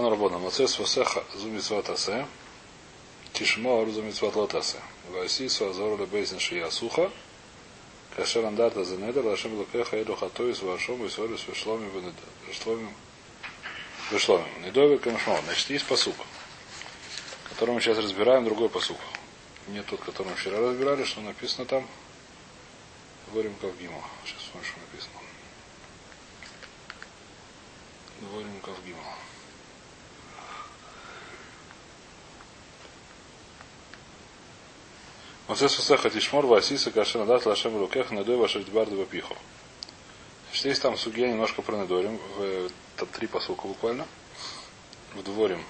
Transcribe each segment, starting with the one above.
Тан Рабона. Мацес Васеха Зумицват Асе. Тишмор Зумицват Лотасе. Васи Свазор Лебейзин Шия Суха. Кашер Андарта Зенедер Лашем Лукеха Эду Хатоис Вашом и Сорис Вешломи Вешломи Вешломи. Недовер Камшмал. Значит, есть посук, который мы сейчас разбираем, другой посук. Не тот, который мы вчера разбирали, что написано там. Говорим Кавгима. Сейчас смотрим, что написано. Говорим Кавгима. Мацес Фасеха Тишмор Васиса Кашена Дат Лашем Рукех Недой Вапихо. Значит, есть там судья немножко про Недорим, в там три посылка буквально. В дворим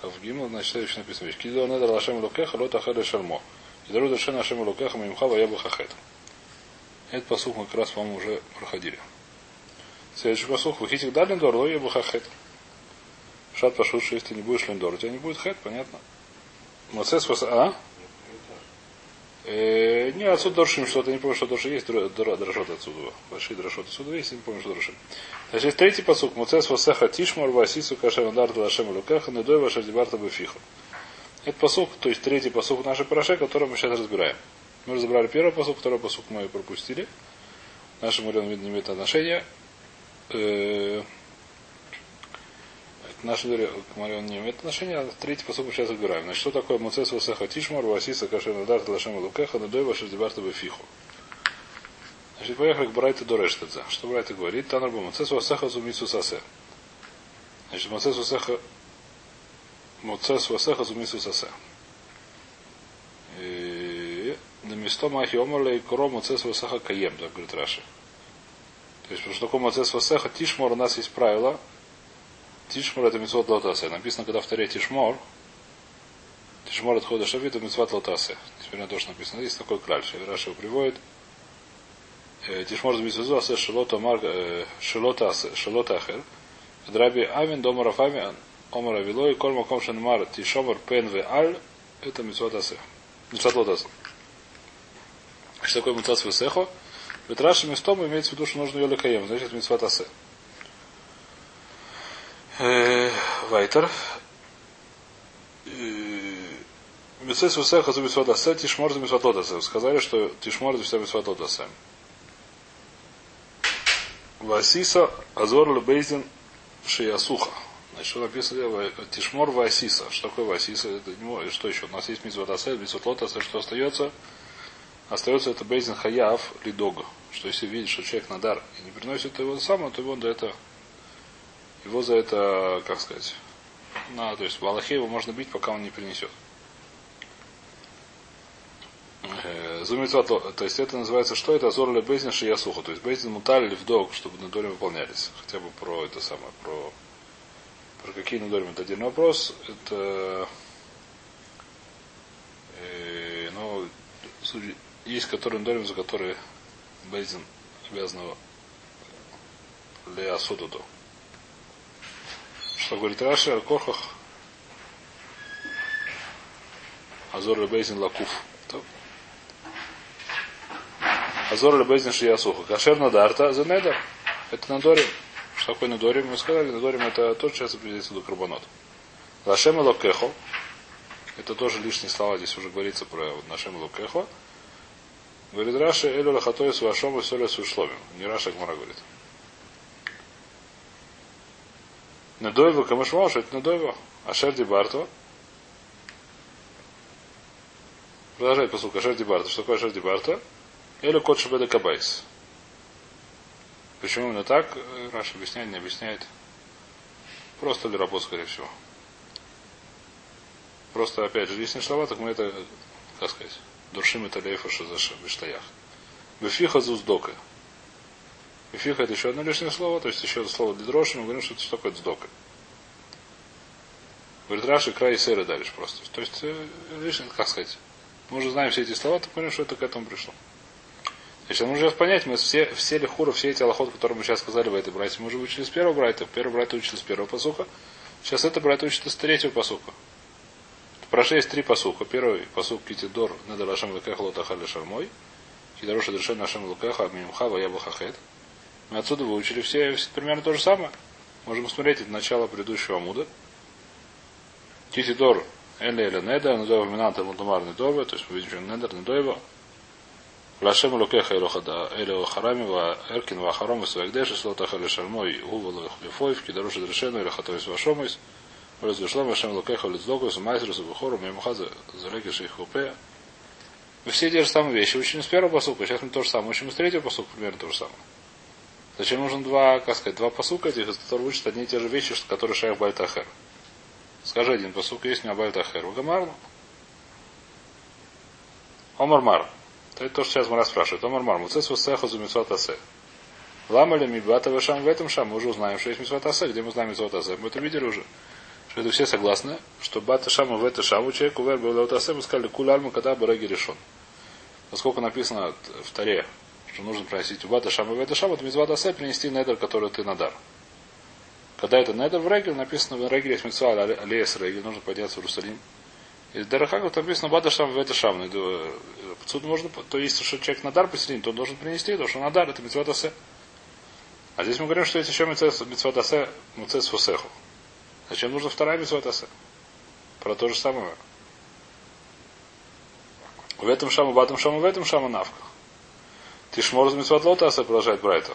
в Гимл, значит, следующее написано. Кидо Недер Лашем Рукеха Лот Ахеда Шармо. И дару Дашен Ашем Рукеха Мимха Ваябу Хахет. Этот посух мы как раз, по-моему, уже проходили. Следующий посух. Выхитик дали Лендор, Лоябу Хахет. Шат пошел, что если не будешь Лендор, у тебя не будет Хет, понятно. Мацес А? Э, не, отсюда доршим что-то, не помню, что дорши есть, дрошот отсюда. Большие дрошот отсюда есть, не помню, что дорши. Значит, третий посук. Муцес восеха тишмар васису кашем дарта лашем лукеха недой ваша дебарта бефиха. Это посук, то есть третий посук нашей параше, который мы сейчас разбираем. Мы разобрали первый посук, второй посук мы пропустили. Нашему видно, не имеет отношения. Наши к Марион не имеет отношения, а третий посуд мы сейчас разбираем. Значит, что такое Муцес Васеха Тишмар, Васиса Кашена Дарта Лашема Лукеха, Надой Ваши Дебарта Бефиху. Значит, поехали к Брайту до Рештадза. Что Брайта говорит? Танарба Муцес Васеха Зумицу Сасе. Значит, Муцес Васеха Муцес Васеха Зумицу Сасе. На место Махи Омарла и Куро Муцес Васеха Каем, так говорит Раши. То есть, что такое Муцес Васеха Тишмар, у нас есть правило, Тишмор это митцвот лотасе. Написано, когда в таре Тишмор, Тишмор отхода шавит, это митцвот лотасе. Несмотря на то, что написано, есть такой краль. Раша его приводит. Тишмор митцвозу асе шелота мар шелота шелота ахер. Драби Авин, дома Рафами, Омара Вилой, Коль Маком Шенмар, Тишомар Пен Ве Аль, это митцвот асе. Митцвот лотасе. Что такое митцвот весехо? В Раши местом имеется в виду, что нужно ее лекаем, значит митцвот асе. Вайтер. Мецес Вусеха за Мисватасе, Тишмор за Мисватлотасе. Сказали, что Тишмор за все Мисватлотасе. Васиса Азор Лебейзин Шиясуха. Значит, что написано Тишмор Васиса. Что такое Васиса? Это не что еще? У нас есть Мисватасе, Мисватлотасе, что остается? Остается это Бейзин Хаяв Лидога. Что если видит, что человек на дар и не приносит его самое, то его до этого его за это, как сказать, на, то есть в Аллахе его можно бить, пока он не принесет. Э, Зумитват, то есть это называется, что это Азор или Бейзин Шиясуха, то есть Бейзин мутали в долг, чтобы надоли выполнялись. Хотя бы про это самое, про, про какие надоли это отдельный вопрос. Это э, ну, есть которые надолим, за которые Бейзин обязан Леасудуду. Что говорит Раши о Кохах? Азор Лебейзин Лакуф. Азор Лебейзин Шиясуха. Кашер Надарта за Недер. Это Надорим. Что такое Надорим? Мы сказали, Надорим это тот, сейчас определяется до Карбонот. Лашем Локехо. Это тоже лишние слова. Здесь уже говорится про Нашем Локехо. Говорит Раши, Элю Лахатой с Вашом и Соля с Ушломим. Не Раша Гмара говорит. Недойва Камашмал, что это Недойва. Ашер Дибарто. Продолжает посук Ашер Дибарто. Что такое Ашер Дибарто? Или кот Шабеда Кабайс. Почему именно так? Раш объясняет, не объясняет. Просто ли работа, скорее всего. Просто, опять же, лишние слова, так мы это, как сказать, душим это лейфа шазаша в штаях. Бефиха зуздока. Бефиха это еще одно лишнее слово, то есть еще одно слово для дрожи, мы говорим, что это такое дздока. Говорит Раши, край и сыры дальше просто. То есть, лишнее, как сказать, мы уже знаем все эти слова, так понимаем, что это к этому пришло. Значит, нужно понять, мы все, все лихуры, все эти аллахот, которые мы сейчас сказали в этой братье, мы уже учили с первого брайта. Первый брайт учили с первого посуха. Сейчас это брайт учит с третьего посуха. Прошло есть три посуха. Первый посух Китидор, Недалашем Лукеха Лотахали Шармой. Кидаруша Дрешен Нашем Лукеха, Мимха, Ваябахахет. Мы отсюда выучили все, примерно то же самое. Можем смотреть это начало предыдущего муда. Кисидор Элли Эля Неда, Недова Минанта Мудумар Недова, то есть мы видим, что Недер Недоева. Лашем Лукеха Элео Харами Ва Эркин Ва Харом Васуэгдеш, Слота Хали Шальмой, Гувал Лефоев, Кидаруши Дрешену, или Хатовис Вашомойс, Разошлом Лашем Лукеха Лицдогус, Майсерус Бухору, Мемухаза, Зареки Шейхупе. Все те же самые вещи. Учим с первого посука, сейчас мы то же самое. Учим с третьего посука, примерно то же самое. Зачем нужен два, как сказать, два посука этих, из которых учат одни и те же вещи, которые шайх Бальтахер. Скажи один посук, есть у меня Бальтахер. Угамарну. Омар Мар. Это то, что сейчас Мара спрашивает. Омар Мар. Муцес вусеху за митцвот асе. Лама ли мибата шам в этом шам? Мы уже узнаем, что есть митцвот асе. Где мы знаем митцвот асе? Мы это видели уже. Что это все согласны, что бата шама в это шаму человеку вер был асе, мы сказали куль альма когда бараги решен. Поскольку написано в Таре, что нужно приносить у бата шама в это шам, это асе принести недер, который ты надар. Когда это недер в регель, написано в регеле есть митцва алиес регель, нужно подняться в Иерусалим. И в Дарахагу там написано бата шам в это шам. Отсюда можно, то есть, что человек надар поселим, то он должен принести, потому что надар это митцвот асе. А здесь мы говорим, что есть еще митцвот асе, муцес фусеху. Зачем нужна вторая митцвот асе? Про то же самое. В этом шаму, в этом шаму, в этом шаму навка. Ты шмор за митцвот лота асе продолжает Брайта.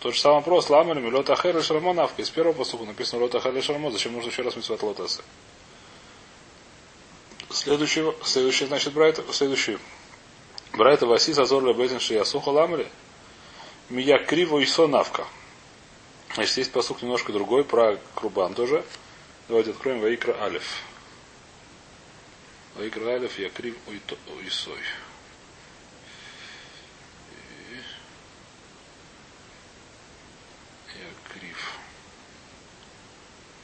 Тот же самый вопрос, ламер, милот ахер и шармо навка. Из первого посука написано лот ахер и шармо. Зачем нужно еще раз митцвот лота асе? Следующий, следующий, значит, Брайта, следующий. Брайта Васи Зазор Лебезин Шиясуха Ламри. Мия криво и сонавка. Значит, есть посук немножко другой, про Крубан тоже. Давайте откроем Ваикра Алиф. Ваикра Алиф, я крив уйсой. Я крив.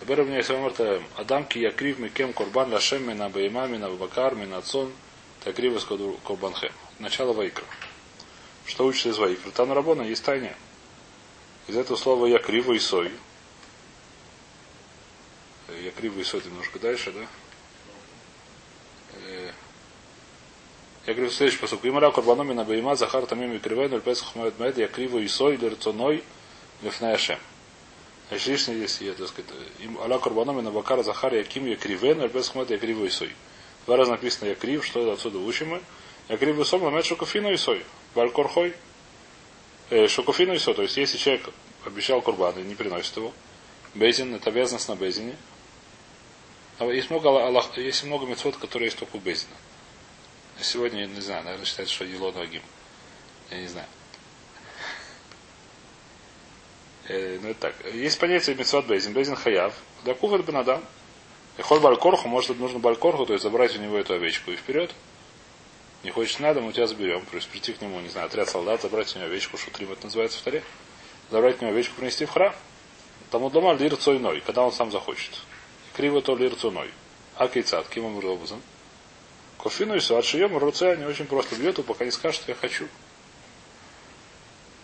Теперь у меня есть Амарта Адам ки якрив микем корбан лашем мина бейма мина бакар мина цон такрив из корбанхем. Начало Ваикра. Что учится из Ваикра? Там Рабона есть тайне. Из этого слова я и сой. Я криво и сой немножко дальше, да? Я говорю, следующий посук. Имара Корбаноми на Бейма, Захар Тамим и Кривен, Ульпесах Мед Мед, я криво и сой, Лерцоной, Лефнаешем. Значит, здесь, я, так сказать, им Аля Корбаноми на Бакар, Захар, я Ким, я Кривен, Ульпесах Мед, я криво и сой. Два раза написано я крив, что это отсюда учим мы. Я криво и сой, ламет шокофину и сой. Балькорхой. Шокофину и сой. То есть, если человек обещал курбан и не приносит его, Безин, это обязанность на Безине. А есть много, Аллах, есть много мецвод, которые есть только у Безина. Сегодня, не знаю, наверное, считается, что Елон Вагим. Я не знаю. Э, ну, это так. Есть понятие мецвод Безин. Безин Хаяв. Да кувер бенадам. И ход балькорху, может, нужно балькорху, то есть забрать у него эту овечку и вперед. Не хочешь надо, мы тебя заберем. То есть прийти к нему, не знаю, отряд солдат, забрать у него овечку, шутрим, это называется в таре. Забрать у него овечку, принести в храм. Тому дома лир цойной, когда он сам захочет. Криво то лир цойной. А кейцат, каким образом? Кофину и суат шием, руце, они очень просто бьет, пока не скажет, что я хочу.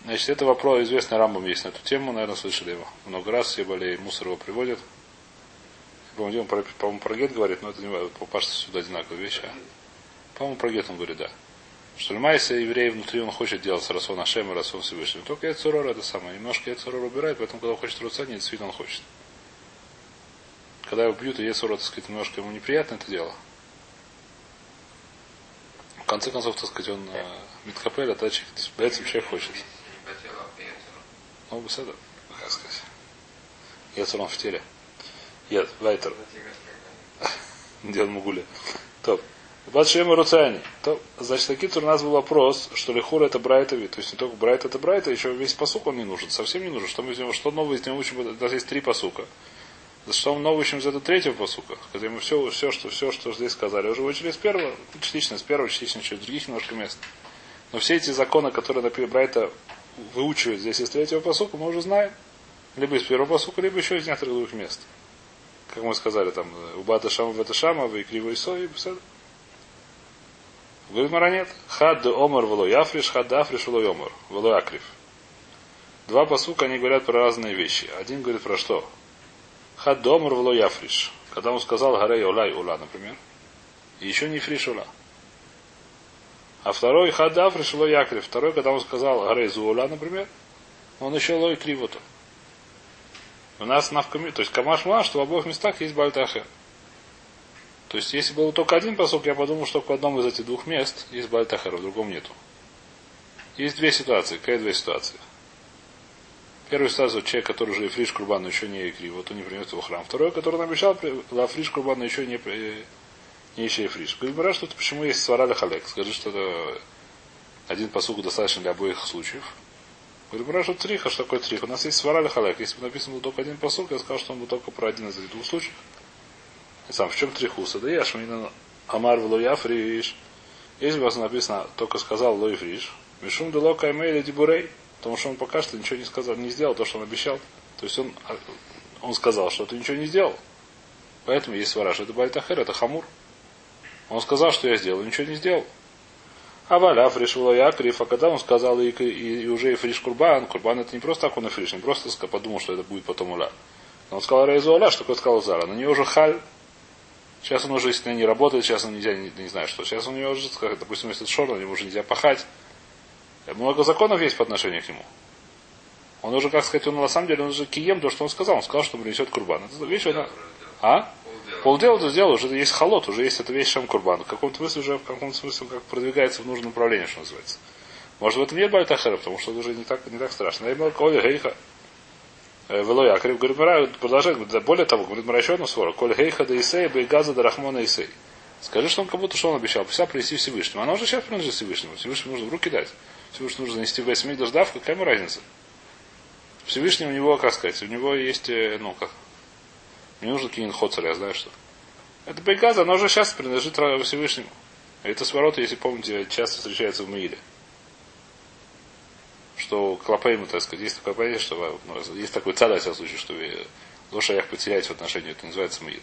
Значит, это вопрос, известный Рамбом есть на эту тему, наверное, слышали его. Много раз все более мусор его приводят. По-моему, по, по про гет говорит, но это не попашься сюда одинаковая вещь. А? По-моему, про гет он говорит, да. Что Льмайса еврей внутри он хочет делать Расон Ашем и Расон Всевышнего. Только Яцерор это самое. Немножко Яцерор убирает, поэтому когда он хочет не действительно он хочет. Когда его бьют, и Яцерор, так сказать, немножко ему неприятно это дело. В конце концов, так сказать, он э, Миткапель, а этим человек хочет. Ну, беседа, как сказать. Яцерон в теле. Нет, Вайтер. Дел Мугуля. Топ. Батшема Руцани. То, значит, такие у нас был вопрос, что Лихур это Брайтови, то есть не только Брайт это Брайта, еще весь посук он не нужен, совсем не нужен. Что мы из него, что новое из него учим, у нас есть три посука. Что мы новое учим из этого третьего посука? Когда мы все, все, что, все, что здесь сказали, уже учили с первого, частично с первого, частично через других немножко мест. Но все эти законы, которые например, Брайта выучивает здесь из третьего посука, мы уже знаем. Либо из первого посука, либо еще из некоторых других мест. Как мы сказали, там, у Бата Шама это Шама, вы кривой сой, и Говорит Маранет, хад омар вло яфриш, хад африш вло омар, вло акрив. Два посука, они говорят про разные вещи. Один говорит про что? Хад омар вло яфриш. Когда он сказал гарей улай ула, например. И еще не фриш ула. А второй хад африш вло якрив. Второй, когда он сказал гарей зуула, например, он еще лой кривоту. У нас навками, то есть камаш ма, что в обоих местах есть бальтахер. То есть, если был только один посок, я подумал, что в одном из этих двух мест есть Бальтахер, в другом нету. Есть две ситуации. Какая две ситуации? Первая ситуация, человек, который уже фриш курбан, но еще не икри, вот он не принес его храм. Второй, который он обещал, ла фриш курбан, но еще не, не еще и фриш. Говорит, что это почему есть сварали халек? Скажи, что это один посуг достаточно для обоих случаев. Говорит, Бара, что триха, что такое триха? У нас есть сварали халек. Если бы написано только один посуг, я сказал, что он был только про один из этих двух случаев. И сам, в чем трихуса? Да я шмина амар в лоя фриш. Если бы написано, только сказал лой фриш, Мишум дело каймейля дибурей, потому что он пока что ничего не сказал, не сделал то, что он обещал. То есть он, он сказал, что ты ничего не сделал. Поэтому есть свараж. Это бальтахер, это хамур. Он сказал, что я сделал, ничего не сделал. А валя фриш якриф, а когда он сказал и, и, и уже и фриш курбан, курбан это не просто так он и фриш, не просто подумал, что это будет потом уля. Он сказал рейзу уля, что такое сказал зара. На нее уже халь. Сейчас он уже, если не работает, сейчас он нельзя, не, не знаю что. Сейчас у него уже, как, допустим, если шор, на него уже нельзя пахать. Много законов есть по отношению к нему. Он уже, как сказать, он на самом деле, он уже кием, то, что он сказал. Он сказал, что принесет курбан. Это вещь. А? Полдела то сделал, уже есть холод, уже есть эта вещь шам курбан. В каком-то смысле уже, в каком-то смысле, как продвигается в нужном направлении, что называется. Может, в этом нет бальтахера, потому что это уже не так, не так страшно. Я Коля Гейха. Э, Велой Акрив, говорит, Мара, продолжает, говорит, более того, говорит, Мара еще одну свору. Коль Гейха да Исей, Бейгаза да Рахмона Исей. Скажи, что он как будто что он обещал, пусть принести Всевышнему. Она уже сейчас принадлежит Всевышнему. Всевышнему нужно в руки дать. Всевышнему нужно нести весь мигдаш дав, какая ему разница? Всевышний у него, как сказать, у него есть, э, ну как, мне нужен кинин хоцер, я знаю что. Это Бейгаза, она уже сейчас принадлежит Всевышнему. Это свороты, если помните, часто встречается в Маиле. Что клопейму, так сказать, есть такое понятие, что ну, есть такой цадать в случае, что лошадях потерять в отношении, это называется Маиль.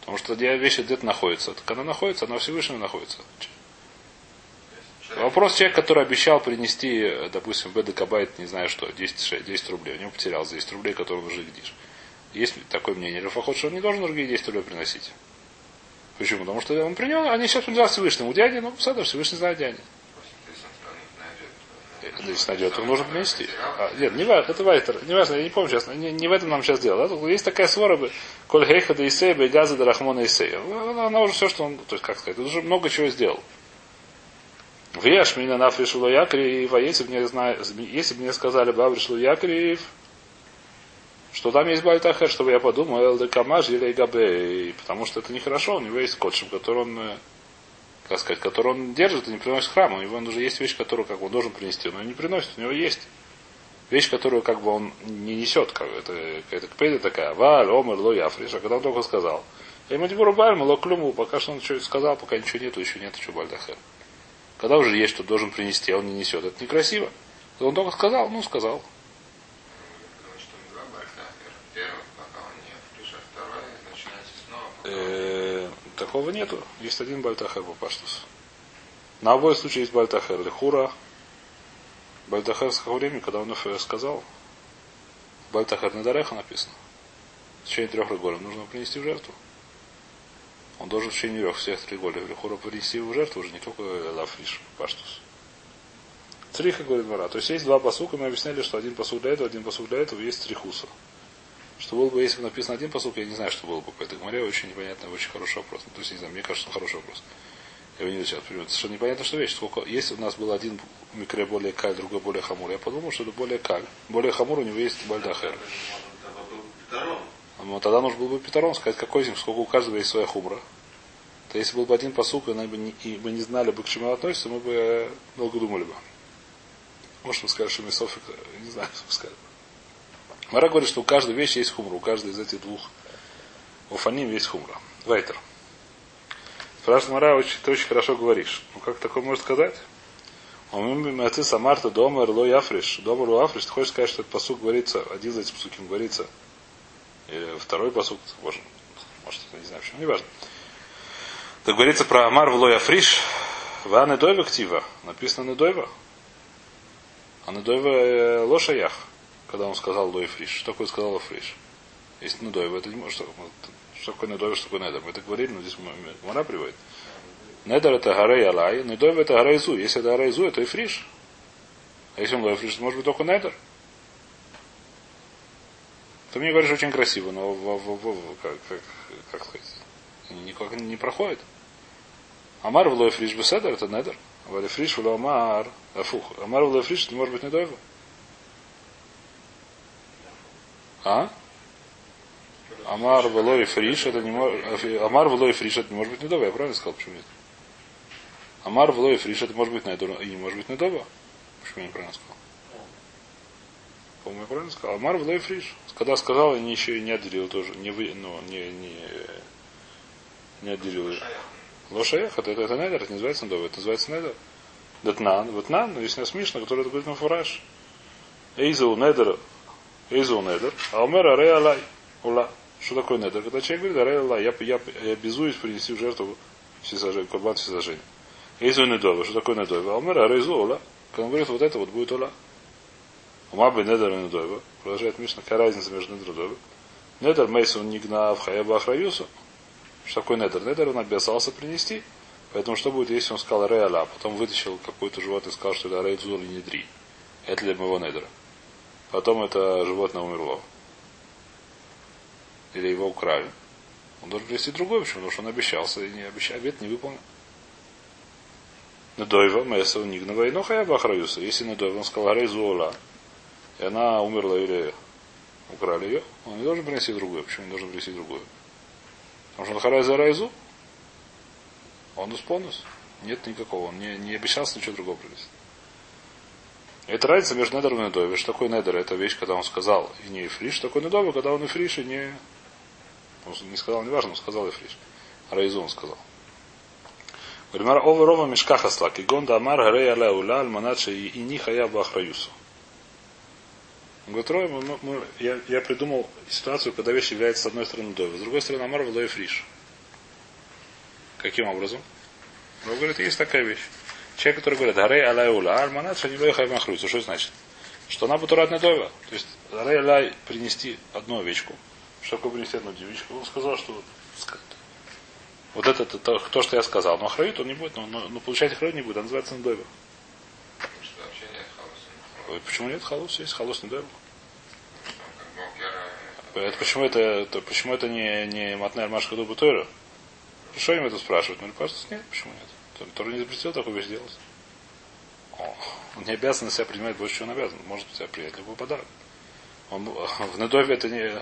Потому что вещи где-то находится. Так она находится, она Всевышнего находится. Вопрос человек, который обещал принести, допустим, Беда Кабайт, не знаю что, 10, 10 рублей. У него потерял за 10 рублей, которые уже видишь. Есть такое мнение Рафахот, что он не должен другие 10 рублей приносить. Почему? Потому что он принял, они сейчас принадлежат Всевышнему. У дяди, ну, Садов, Всевышний знает дяди. Если найдет, то нужно принести. А, нет, не важно, это вайтер. Не важно, я не помню сейчас, не, не в этом нам сейчас дело. Да? Есть такая свора бы, коль гейха да Исея, газа да Рахмона Исея. Она, она уже все, что он, то есть, как сказать, он уже много чего сделал. Веш меня нафришуло якрив, а если бы мне, если бы мне сказали бы Авришлу якрив, что там есть Бальтахер, чтобы я подумал, Элдекамаж или Габе, потому что это нехорошо, у него есть котшем, который он, э, как сказать, который он держит и не приносит в храм. У него уже есть вещь, которую как бы он должен принести, но не приносит, у него есть вещь, которую как бы он не несет, как это какая-то кпейда такая, валь, омер, ло яфриш, а когда он только сказал, я ему дебуру бальму, ло клюму, пока что он что-то сказал, пока ничего нету, еще нет, что Бальтахер. Когда уже есть, что должен принести, а он не несет. Это некрасиво. Он только сказал, ну сказал. Э, такого нету. Есть один Бальтахер по Паштус. На обоих случаях есть Бальтахер. Хура. Бальтахер с какого времени, когда он сказал. Бальтахер на Дареха написано. В течение трех реголев нужно принести в жертву. Он должен в течение трех всех реголев Лехура принести в жертву уже не только Лафриш, Паштус. Триха говорит Мара. То есть есть два посука, мы объясняли, что один посук для этого, один посук для этого, есть трихуса. Что было бы, если бы написано один посук, я не знаю, что было бы по этой гморе, очень непонятный, очень хороший вопрос. Ну, то есть, не знаю, мне кажется, что хороший вопрос. Я его не изучал. Совершенно непонятно, что вещь. Сколько, если у нас был один микре более каль, другой более хамур, я подумал, что это более каль. Более хамур у него есть бальдахер. А тогда нужно было бы Петрон сказать, какой из них, сколько у каждого есть своя хумра. То если был бы один посук, и мы бы не, и мы не знали бы, к чему относится, мы бы э, долго думали бы. Может, мы скажем, что Месофик, не знаю, что мы скажем. Мара говорит, что у каждой вещи есть хумра. У каждой из этих двух уфаним есть хумра. Вайтер. Спрашивает Мара, ты очень хорошо говоришь. Ну как такое может сказать? Ты самарта дома рло яфриш. Дома рло яфриш. Ты хочешь сказать, что этот посук говорится, один из этих посуким говорится. Или второй посук, может, может, не знаю, почему, не важно. Так говорится про Амар в Лоя Фриш. В Анедойва Ктива. Написано Недойва. Анедойва э, Лошаях когда он сказал Лой Фриш. Что такое сказал Фриш? Есть Нудойва, это не может, что, что такое Нудойва, что такое Недер. Мы это говорили, но здесь Мара приводит. Недер это Гарей Алай, Нудойва это Гарей Зу. Если это Гарей Зу, это и Фриш. А если он Лой Фриш, то может быть только Недер. Ты мне говоришь очень красиво, но в, в, в, в, как, как, как сказать, никак не проходит. אמר ולא הפריש בסדר, это נדר. ואלי הפריש ואמר, הפוך. אמר ולא הפריש, это может быть נדבה. А? אמר ולא הפריש, это не может... אמר ולא הפריש, это не может быть נדבה. Я правильно сказал, почему нет? אמר ולא הפריש, это может быть נדר, и не может быть נדבה. Почему я неправильно сказал? По-моему, я правильно сказал. אמר ולא הפריש. Когда сказал, я еще и не отделил тоже. Не, вы, ну, не, не, не отделил. Лошаях, это, это, это недер, это не называется недовый, это называется недер. Детнан, ветнан, но есть у нас Мишна, который это говорит на фураж. Эйзу недер, эйзу недер, а умер арей алай, ула. Что такое недер? Когда человек говорит, арей алай, я, я, я обязуюсь принести в жертву всесожжение, курбан всесожжения. Эйзу недова, что такое недова? А умер арейзу ула. Когда он говорит, вот это вот будет ула. Ума бы недер и недова. Продолжает Мишна, какая разница между недер и недова. Недер мейсу нигна в хаяба ахраюсу. Что такое недер? Недер он обязался принести. Поэтому что будет, если он сказал реаля, а потом вытащил какое-то животное и сказал, что это рейдзур или недри. Это для моего недера. Потом это животное умерло. Или его украли. Он должен принести другое, почему? Потому что он обещался и не обещал, обед не выполнил. Недойва, Меса, Нигнова и Нохая Бахраюса. Если Недойва, он сказал Рейзуола, и она умерла или украли ее, он не должен принести другое. Почему не должен принести другое? Потому что он за Райзу, он исполнился. Нет никакого. Он не, не обещался ничего другого принести. Это разница между недером и недове. Что такое недер? Это вещь, когда он сказал и не фриш. Что такое недове, когда он и фриш, и не... Он не сказал, не важно, он сказал и фриш. Райзу он сказал. Пример Оверова Мишкаха Слак. Игон Амар Гарей Аля Ула Альманача и не хая Бахраюсу. Говорит, Рой, мы, мы, я, я придумал ситуацию, когда вещь является с одной стороны дой, с другой стороны Амар Лой Фриш. Каким образом? Он говорит, есть такая вещь. Человек, который говорит, Арей Алай Ула, Альманат, Шани Лой Хаймахруйца. Что значит? Что она бутуратная дойва. То есть, Арей Алай принести одну овечку. Что такое принести одну девичку? Он сказал, что вот это, то, то, что я сказал. Но охрают он не будет, но, но, но получать охрают не будет, она называется надойва. Почему нет халус? Есть халус недойва. Это почему это, это почему это не, не матнер машка дубу тойра? Что им это спрашивают? Ну, просто нет, почему нет? Тора не запретил такую вещь делать. О, он не обязан на себя принимать больше, чем он обязан. Может себя принять любой подарок. Он, в Недове это не...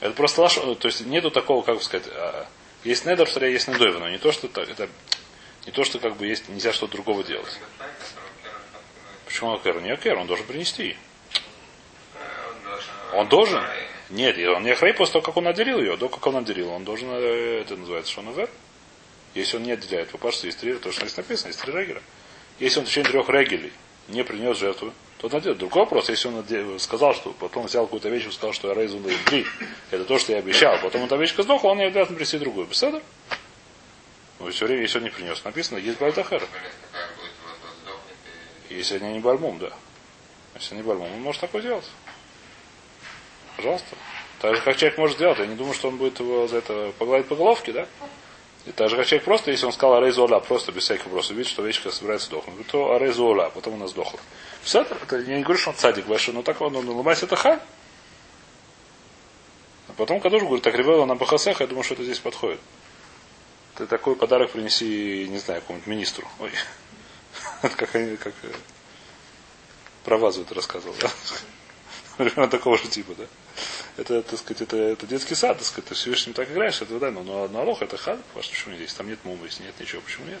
Это просто лаш... То есть нету такого, как бы сказать, а, есть недер, в есть недове, но не то, что так, это не то, что как бы есть, нельзя что-то другого делать. Почему Акер? Не Акер, он должен принести. Он должен? Нет, он не Ахрей после того, как он отделил ее. До как он отделил, он должен, э, это называется Шонавер. Если он не отделяет, по что есть три, то что здесь написано, есть три регеля. Если он в течение трех регелей не принес жертву, то он отделит. Другой вопрос, если он сказал, что потом взял какую-то вещь и сказал, что я рейзу три, это то, что я обещал, потом эта вещь сдохла, он не обязан принести другую. Беседа? Ну, все время, если он не принес, написано, есть Бальтахер. Если они не бальмум, да. Если не бальмум, он может такое делать. Пожалуйста. Так же, как человек может сделать. Я не думаю, что он будет его за это погладить по головке, да? И так же, как человек просто, если он сказал Арейзуола, просто без всяких вопросов, видит, что вещь собирается сдохнуть, то Арейзуола, потом она сдохла. Все это, я не говорю, что он цадик большой, но так он, он ломается это ха. А потом Кадуш говорит, так ревела на Бахасеха, я думаю, что это здесь подходит. Ты такой подарок принеси, не знаю, какому-нибудь министру. Ой. Как они, как э, про вазу это рассказывал, да? Примерно такого же типа, да? Это, так сказать, это, это детский сад, так сказать, ты Всевышним так играешь, это да, но, но, но Алоха это хад, ваш почему здесь? Там нет мумы, если нет ничего, почему нет?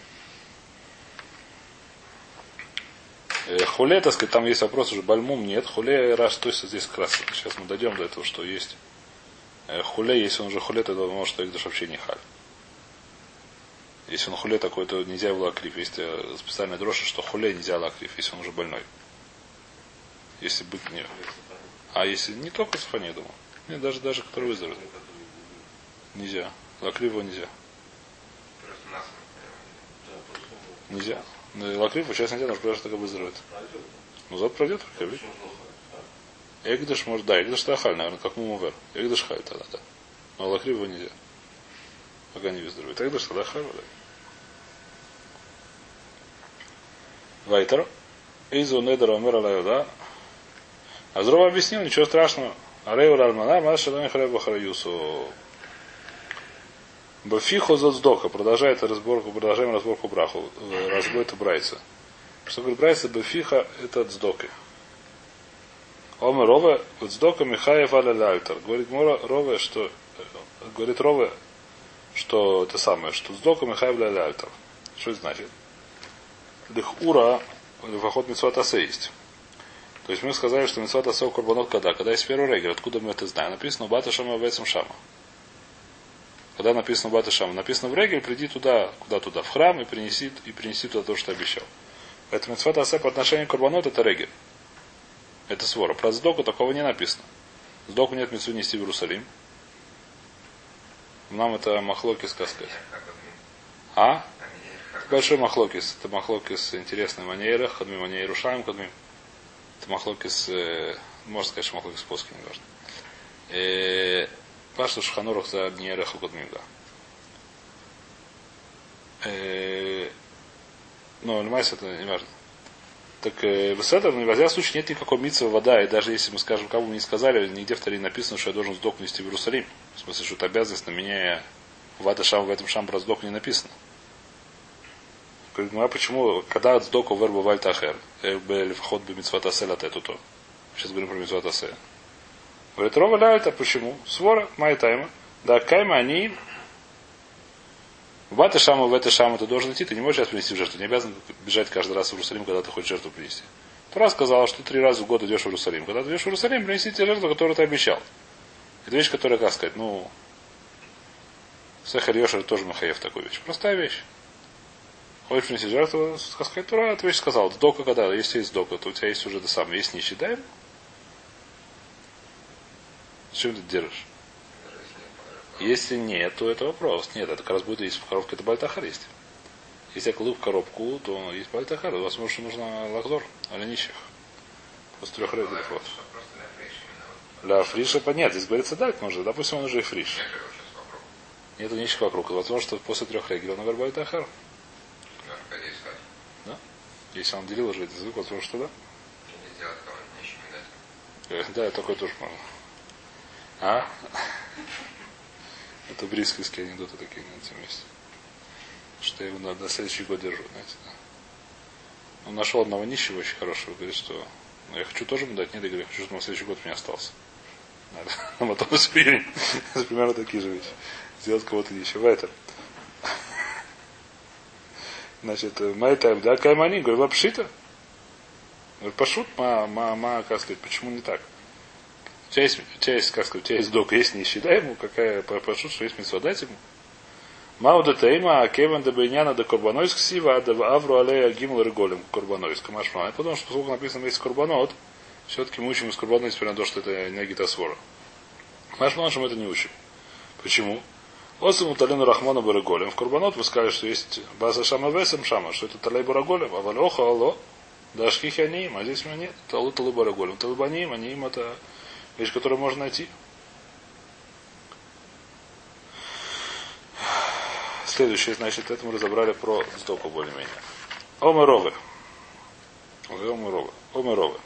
Э, хуле, так сказать, там есть вопрос уже, бальмум нет, хуле раз, то есть здесь как сейчас мы дойдем до этого, что есть. Э, хуле, если он уже хуле, то может, что их даже вообще не халь. Если он хуле такой, то нельзя его лакрив. Есть э, специальная дрожь, что хуле нельзя лакрив, если он уже больной. Если бык не... А если не только сафани, я думаю. Нет, даже, даже который выздоровеет. Нельзя. Лакрив его нельзя. Нельзя. Ну, лакрив сейчас нельзя, потому что только выздоровеет. Ну, завтра пройдет, как видишь. Эгдыш может, да, Эгдыш Тахаль, наверное, как Мумувер. Эгдыш Халь тогда, да. Но лакрив его нельзя. Пока не выздоровеет. Эгдыш тогда Халь, да. Вайтер. Изу недер омер алайода. А Зрова объяснил, ничего страшного. Арею Ральмана, Маша Дами Хареба Хараюсу. Бафихо зоздока. Продолжает разборку, продолжаем разборку браху. э, Разбой это брайца. Что говорит брайца? Бафиха это дздоки. Оме Рове, Дздока Михаев аля альтер. Говорит Мора Рове, что э, говорит Рове, что это самое, что Дздока Михаев аля альтер. Что это значит? Лихура, воход Митсуат Асе есть. То есть мы сказали, что Митсуат Асе у Курбанот когда? Когда есть первый регер. Откуда мы это знаем? Написано Бата Шама Вецем Шама. Когда написано Бата Шама? Написано в регель, приди туда, куда туда, в храм и принеси, и принеси туда то, что обещал. Поэтому Митсуат Асе по отношению к Курбанот это регель. Это свора. Про Сдоку такого не написано. Сдоку нет мецу нести в Иерусалим. Нам это махлокис, как сказать. А? Большой махлокис. Это махлокис интересный манера. Хадми манера Рушаем хадми. Это махлокис, э, можно сказать, что махлокис плоский, не важно. Э, Пашту Шханурах за Кудмим, да. Э, но Лемайс это не важно. Так э, в этом, в этом случае нет никакой митцва вода, и даже если мы скажем, кому не сказали, нигде в Таре написано, что я должен сдох нести в Иерусалим. В смысле, что это обязанность на меня Вада Шам в этом Шам про сдох не написано. Говорит, ну а почему, когда сдоку верба вальтахер, был вход бы митцватасе от эту то. Сейчас говорим про митцватасе. Говорит, Рова ляйта, почему? Свора, май тайма. Да, кайма они в Бата Шама, в это Шама ты должен идти, ты не можешь сейчас принести в жертву. Не обязан бежать каждый раз в Иерусалим, когда ты хочешь жертву принести. Тора сказала, что три раза в год идешь в Иерусалим. Когда ты идешь в Иерусалим, принеси те жертву, которую ты обещал. Это вещь, которая, как сказать, ну, Сехар Йошер тоже Махаев такую вещь. Простая вещь. Хочешь принести жертву, как сказать, Тура, эту вещь сказал. Дока когда, если есть дока, то у тебя есть уже это самое, есть нищий, дай. Зачем ты держишь? Если нет, то это вопрос. Нет, это как раз будет, если в коробке это бальтахар есть. Если я кладу в коробку, то есть бальтахар. Возможно, нужно лакзор, а нищих. После трех регулев. Вот. Для фриша понятно. Здесь говорится дать может. Допустим, он уже и фриш. Нету нищих вокруг. Возможно, что после трех регулей он бальтахар. Если он делил уже этот язык, возможно, что да. Э, Да, такой тоже можно. А? Это брисковские анекдоты такие на этом месте. Что я его на, на следующий год держу, знаете, да. Он нашел одного нищего очень хорошего, говорит, что ну, я хочу тоже ему дать, нет, я говорю, я хочу, чтобы на следующий год у меня остался. Надо. А потом. Это примерно такие же вещи. Сделать кого-то нищего. Это. Значит, май тайм, да, каймани, говорю, лапшита. Пошут, ма, ма, ма, как сказать, почему не так? У тебя есть, у тебя есть, как сказать, у тебя есть док, есть нищий, дай ему, какая прошу, что есть митцва, дайте ему. Мауда Тейма, Кеван де Бейняна де Курбанойск Сива, а де Авру Алея Гимл Реголем Курбанойск. Машма. Потому что, поскольку написано есть Курбанот, все-таки мы учим из Курбанот, несмотря на то, что это не Гитасвора. Машма, мы это не учим. Почему? Осам Талину Рахмана Бараголем. В Курбанот вы сказали, что есть База Шама Весам Шама, что это Талай Бараголем, а Валеоха Алло. Да Шкихи Аниим, а здесь у меня нет. Талу Талу Бараголем. Талбаним, Аниим это вещь, которую можно найти. Следующее, значит, это мы разобрали про сдоку более-менее. Омеровы. Омеровы. Омеровы.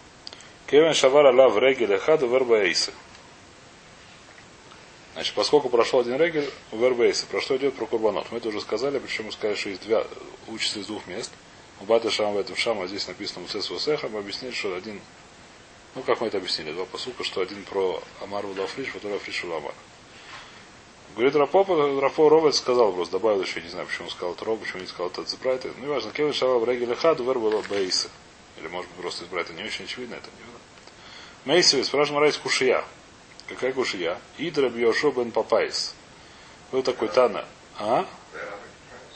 Кевен Шавара Лав Регель Хаду Верба Эйса. Значит, поскольку прошел один регель, верба Эйса, про что идет про Курбанот? Мы это уже сказали, причем мы сказали, что есть два, учатся из двух мест. У Бата Шам в этом Шам, а здесь написано Мусес Васеха, мы объяснили, что один, ну как мы это объяснили, два посука, что один про Амар Вулафриш, второй Африш Уламар. Говорит Рапопа, Рафо Ровец сказал просто, добавил еще, не знаю, почему он сказал это Роб, почему не сказал это Цибрайта. Ну, не важно, Кевин Шава в Регеле Хаду, вер было Бейса. Или, может быть, просто из Брайта не очень очевидно, это не важно. Мейсевец, спрашиваем Райс Кушия. Какая Кушия? Идра Бьошо бен Папайс. Был такой Тана. А?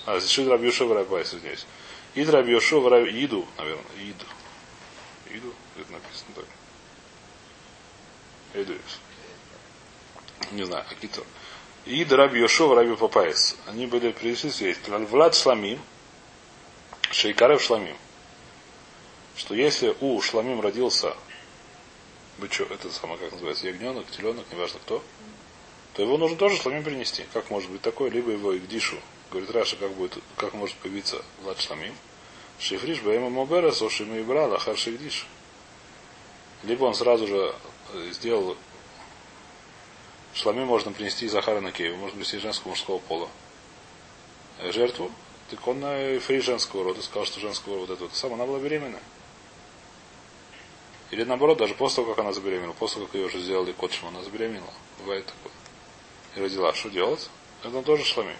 А, здесь Идра Бьошо в Папайс, извиняюсь. Идра Бьошо в Иду, наверное. Иду. Иду? Это написано так. Иду. Не знаю, какие-то. И Раби Йошуа, Раби Папайс. Они были пришли свидетели. Влад Шламим, Шейкарев Шламим. Что если у Шламим родился бычо, это самое, как называется, ягненок, теленок, неважно кто, то его нужно тоже Шламим принести. Как может быть такое? Либо его и к Дишу. Говорит Раша, как, будет, как может появиться Влад Шламим. Шифриш Баэма Мобера, Сошима Ибра, Лахар Шигдиш. Либо он сразу же сделал Шлами можно принести из Захара на Киеву, можно принести женского мужского пола. э, жертву, так он э, фри женского рода сказал, что женского рода это вот сам, она была беременна. Или наоборот, даже после того, как она забеременела, после того, как ее уже сделали котшем, она забеременела. Бывает такое. И родила. Что делать? Это тоже шлами.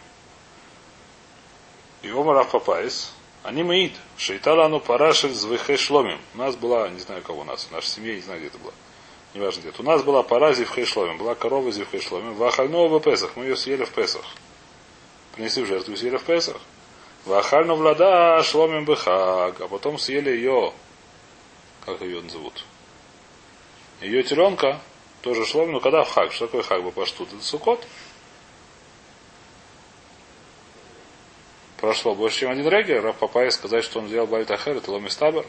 И Омарав Папайс, они маид. Шейтала ну парашель звыхе шломим. У нас была, не знаю кого у нас, в нашей семье, не знаю где это было. Неважно где. У нас была пара зивхе шломим. Была корова зивхе шломим. Вахального в Песах. Мы ее съели в Песах. Принесли в жертву и съели в Песах. Вахальну влада шломим бехаг. А потом съели ее, как ее назовут? Ее теленка, тоже шломим, но когда в хаг? Что такое хаг? Бапаштут? Это сукот. прошло больше, чем один регер, Рав Папай сказать, что он сделал Бальтахер, это Ломистабер.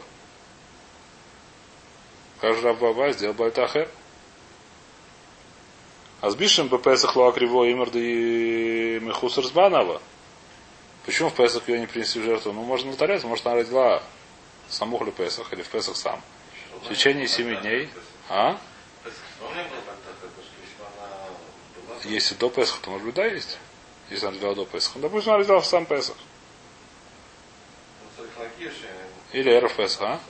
Как же Рав Папай сделал Бальтахер? А с Бишем по Песах Луа Криво и Мехусар Сбанова. Почему в Песах ее не принесли в жертву? Ну, можно повторять, может, она родила саму ли Песах или в Песах сам. В течение семи дней. А? Если до Песха, то может быть да есть. Если она родила до Песха. Ну, допустим, она родила в сам Песах. Или Эров Песах, а?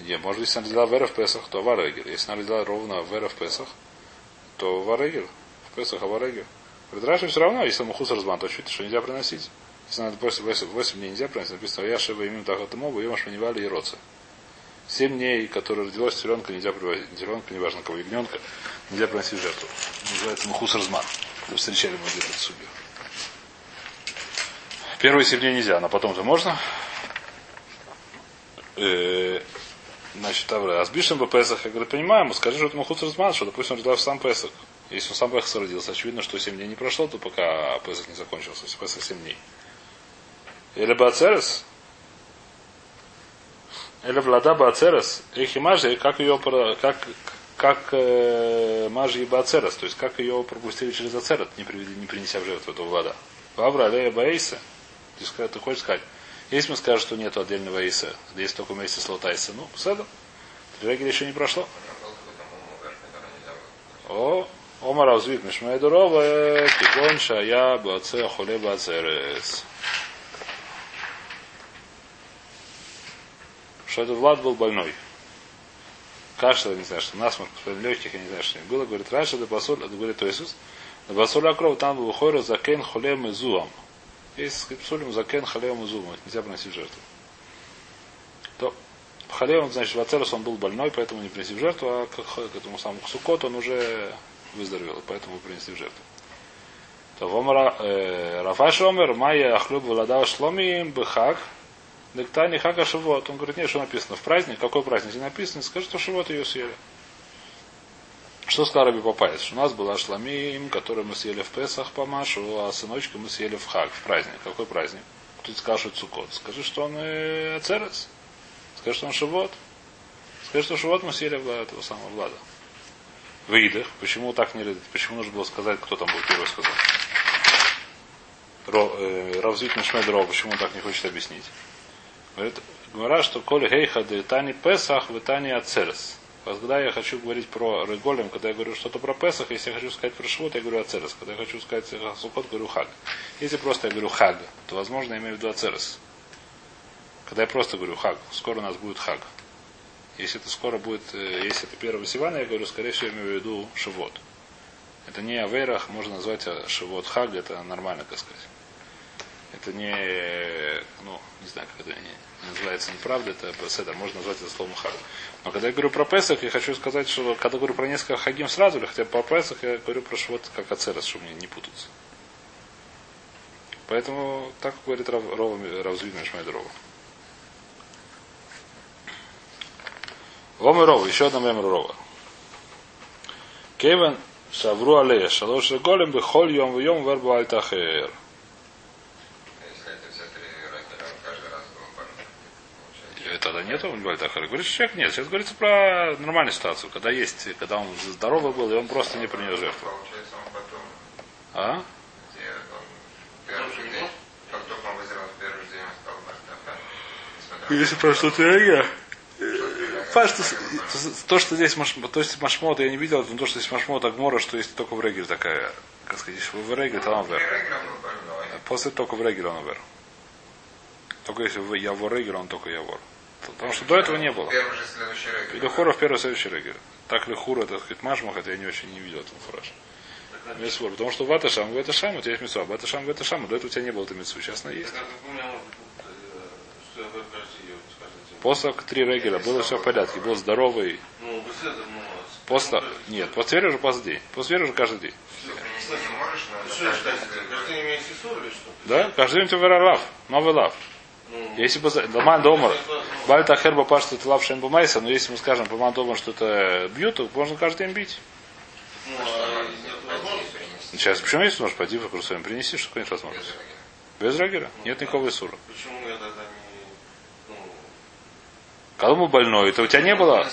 Не, может, если она родила в Эров Песах, то Варегер. Если она родила ровно в Эров Песах, то Варегер. В Песах, а Варегер. Раши все равно, если мухус разман, то что нельзя приносить. Если надо после 8, 8 дней нельзя приносить, написано, я шева имим так это мобу, ем ашманивали и роцы. Семь дней, которые родилась теленка, нельзя привозить. Теленка, неважно кого, ягненка, нельзя приносить жертву. Называется мухус разман. Встречали мы где-то в. Первые семь дней нельзя, но потом-то можно. Э, значит, а с Бишем по Песах, я говорю, понимаем, скажи, что это Махуц Разман, что, допустим, он родился сам Песах. Если он сам Песах родился, очевидно, что 7 дней не прошло, то пока Песах не закончился, если Песах 7 дней. Или Бацерес, или Влада Бацерес, Эхимажи, как ее, как, как э, Мажи и Бацерес, то есть как ее пропустили через Ацерет, не, не принеся в жертву эту Влада. Вавра Алея Баиса, ты, ты хочешь сказать, если мы скажем, что нет отдельного Иса, есть только вместе с Лотайса, ну, седа. Трегель еще не прошло. О, Омар Азвит Мишмай Дурова, Тикон Шая Баце Холе Бацерес. Что этот Влад был больной. Кашель, не знаю, что насморк, легких, я не знаю, что было. Говорит, раньше, да басуль, говорит Иисус, да басуль акров, там был хойра закен холем и зуам. Есть псулим закен халеом и зуму. Нельзя приносить жертву. То халеом, значит, Вацерус он был больной, поэтому не принесли в жертву, а к, к этому самому Сукот он уже выздоровел, поэтому принесли в жертву. То вомара э, Рафаш Омер, Майя Ахлюб Владава Шломиим Бехак, Дектани Хака Шивот. Он говорит, нет, что написано в праздник, какой праздник? Если написано, скажи, что Шивот ее съели. Что сказал Раби Папайс? У нас была шламим, которую мы съели в Песах по Машу, а сыночка мы съели в Хаг, в праздник. Какой праздник? Кто-то скажет, что Цукот. Скажи, что он э, Ацерес. Скажи, что он Шивот. Скажи, что Шивот мы съели в этого самого Влада. Выйдах. Почему так не Почему нужно было сказать, кто там был первый сказал? Э, Равзвит Мишмедров, почему он так не хочет объяснить? Говорит, говорят, что коли гейха де тани Песах, вы тани Ацерес. Когда я хочу говорить про Реголем, когда я говорю что-то про Песах, если я хочу сказать про Швот, я говорю Ацерес. Когда я хочу сказать Сукот, говорю Хаг. Если просто я говорю Хаг, то, возможно, я имею в виду Ацерес. Когда я просто говорю Хаг, скоро у нас будет Хаг. Если это скоро будет, э, если это первого Сивана, я говорю, скорее всего, я имею в виду Шивот. Это не Аверах, можно назвать Шивот Хаг, это нормально, так сказать. Это не, ну, не знаю, как это не, называется неправда, это это можно назвать это словом хаг. Но когда я говорю про Песах, я хочу сказать, что когда говорю про несколько хагим сразу, или хотя бы про Песах, я говорю про вот как ацерас, чтобы мне не путаться. Поэтому так говорит Рав, Ров, Равзвин Шмайдрова. Вомер Рова, еще одна мемор Рова. Кевен Шавру Алея, Шалош Реголем, Бехоль Йом Йом Вербу Альтахер. Тогда нету Бальтахара. Говорит, что человек нет. Сейчас говорится про нормальную ситуацию, когда есть, когда он здоровый был, и он просто не принес жертву. А? Если прошло три Факт, то, что здесь то есть машмот, я не видел, то, что здесь машмот Агмора, что есть только в Регель такая, как сказать, в Регель, там вверх. После только в регеле он вер. Только если в явор регель, он только явор. Потому что до этого не было. Первый же следующий регель. Или хура в первый следующий регель. Так ли хура, это сказать, машма, хотя я не очень не видел этого фураж. Весь спор. Потому что вата шам, вата шам, у тебя есть мецва, вата шам, вата шам, до этого у тебя не было этой мецвы, сейчас она есть. Так, быть, э. После три регеля было все в порядке, был здоровый. Ну, ну, После, ну, нет, после веры уже день. После веры уже каждый день. Да? Каждый день у тебя вера лав, новый лав. Ну, Если бы Даман Домар, Бальта Херба Паш, что это лав Шембу Майса, но если мы скажем по Домар, что это бьют, то можно каждый день бить. ну, а. Сейчас, почему если можешь пойти в Курсовим принести, что нет возможности? Без рагера? Нет никакого исура. Почему я тогда не... Ну, Когда мы больной, то у тебя не было...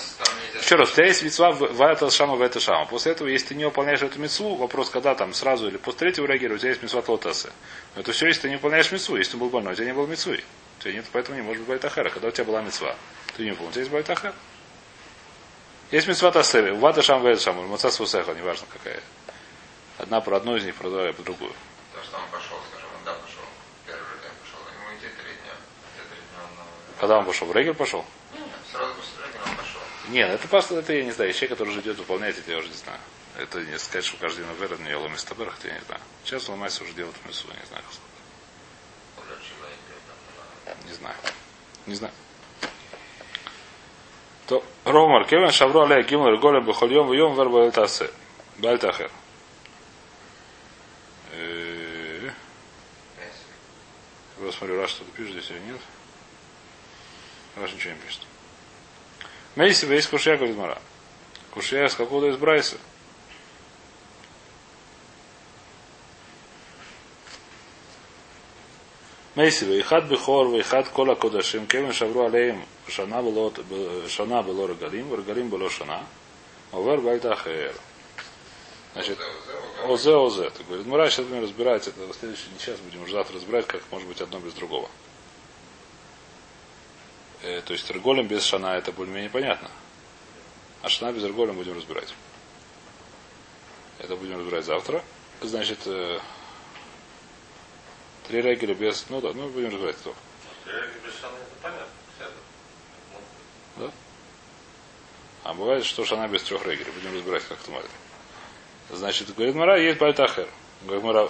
Еще раз, у тебя есть мецва в это шама, в это шама. После этого, если ты не выполняешь эту мецву, вопрос, когда там сразу или после третьего регера, у тебя есть мецва лотасы. Но это все, если ты не выполняешь мецву. Если ты был больной, у тебя не было мецвы. Тебя нет, поэтому не может быть байтахара. Когда у тебя была мецва, ты не выполнил, у тебя есть байтахар. Есть мецва тасери, вата шам, в это шам, маца свусеха, неважно какая. Одна про одну из них, про другую. То, что он пошел, скажем, он да пошел. Первый же день пошел. Ему идти три дня. Три дня он на- Когда он пошел? В регер пошел? Сразу после регеля он пошел. Нет, это просто, это я не знаю, человек, который ждет выполнять это, я уже не знаю. Это не сказать, что каждый день верит, не ломит стабер, хотя я не знаю. Сейчас ломается уже делать мису, не знаю. как сказать. Лучше лайк, там, Не знаю. Не знаю. То Ромар, Кевин Шавру Алея Гимл Голем Бехольем Вьем Верба Эльтасе. Бальтахер. Э, Я посмотрю, Раш что-то пишет здесь или нет. Раш ничего не пишет. Мейси, есть кушья, говорит Мара. Кушья с какого-то из Брайса. Мейси, вейхат бихор, вейхат кола кодашим, кевен шавру алеем, шана было, регалим, регалим было шана, овер бальтахер. Значит, озе, озе. Так говорит, Мара сейчас будем разбирать, это в следующий, не сейчас будем уже завтра разбирать, как может быть одно без другого. Э, то есть реголем без шана это более-менее понятно. А шана без реголем будем разбирать. Это будем разбирать завтра. Значит, э, три регеля без... Ну да, ну будем разбирать кто. Ну, А бывает, что шана без трех регелей. Будем разбирать, как это может. Значит, говорит Мара, есть бальтахер. Говорит Мара,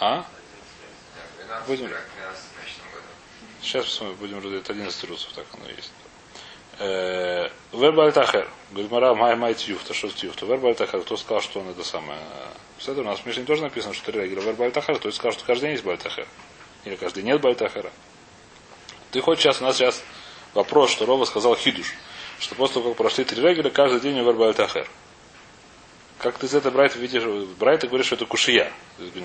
а? 12 Будем. в 12 месячном году. Сейчас посмотрим, будем разбирать 11 русов, так оно есть. Э, Вербальтахер. Говорит, Мара, май май тьюфта, что тьюфта. Вербальтахер, кто сказал, что он это самое. Кстати, у нас в Мишне тоже написано, что три регеля вербальтахер, то есть сказал, что каждый день есть бальтахер. Или каждый день нет бальтахера. Ты хочешь сейчас, у нас сейчас вопрос, что Рова сказал хидуш, что после того, как прошли три регеля, каждый день вербальтахер. Как ты из этой брайта видишь, брайта говорит, что это кушия.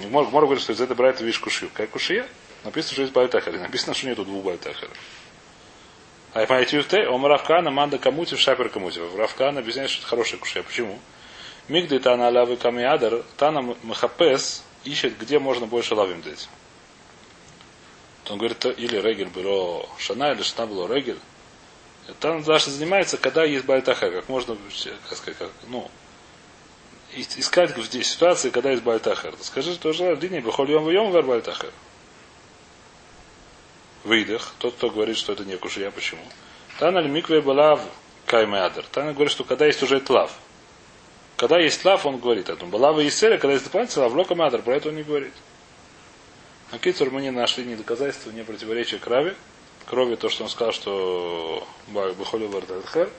Мор, говорит, что из этой брайта видишь кушию. Как кушия? Написано, что есть бальтахер. и Написано, что нету двух бальтахера. А я понимаю, тюфте, он Равкана, манда камутив, шапер камутив. Равкана объясняет, что это хорошая кушия. Почему? Мигды тана лавы камиадер, тана махапес ищет, где можно больше лавим дать. Он говорит, или регель было шана, или шана было регель. Там Раша занимается, когда есть бальтахер, как можно, как сказать, как, ну, ис- искать в ситуации, когда есть бальтахер. Скажи, что же в линии бихольем вьем вер бальтахер. Выдох. Тот, кто говорит, что это не кушия, почему? Таналь микве балав каймеадер. Тана говорит, что когда есть уже тлав. Когда есть лав, он говорит о том. Балава и селя, когда есть дополнительный лав, лока мадр, про это он не говорит. На Кицур мы не нашли ни доказательства, ни противоречия крови. Крови то, что он сказал, что Бахолю Бартадхер.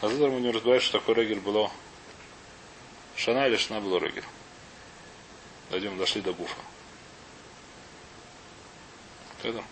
А завтра мы не разбираем, что такое регель было Шана или Шана было регель. Дойдем, дошли до Гуфа. Это?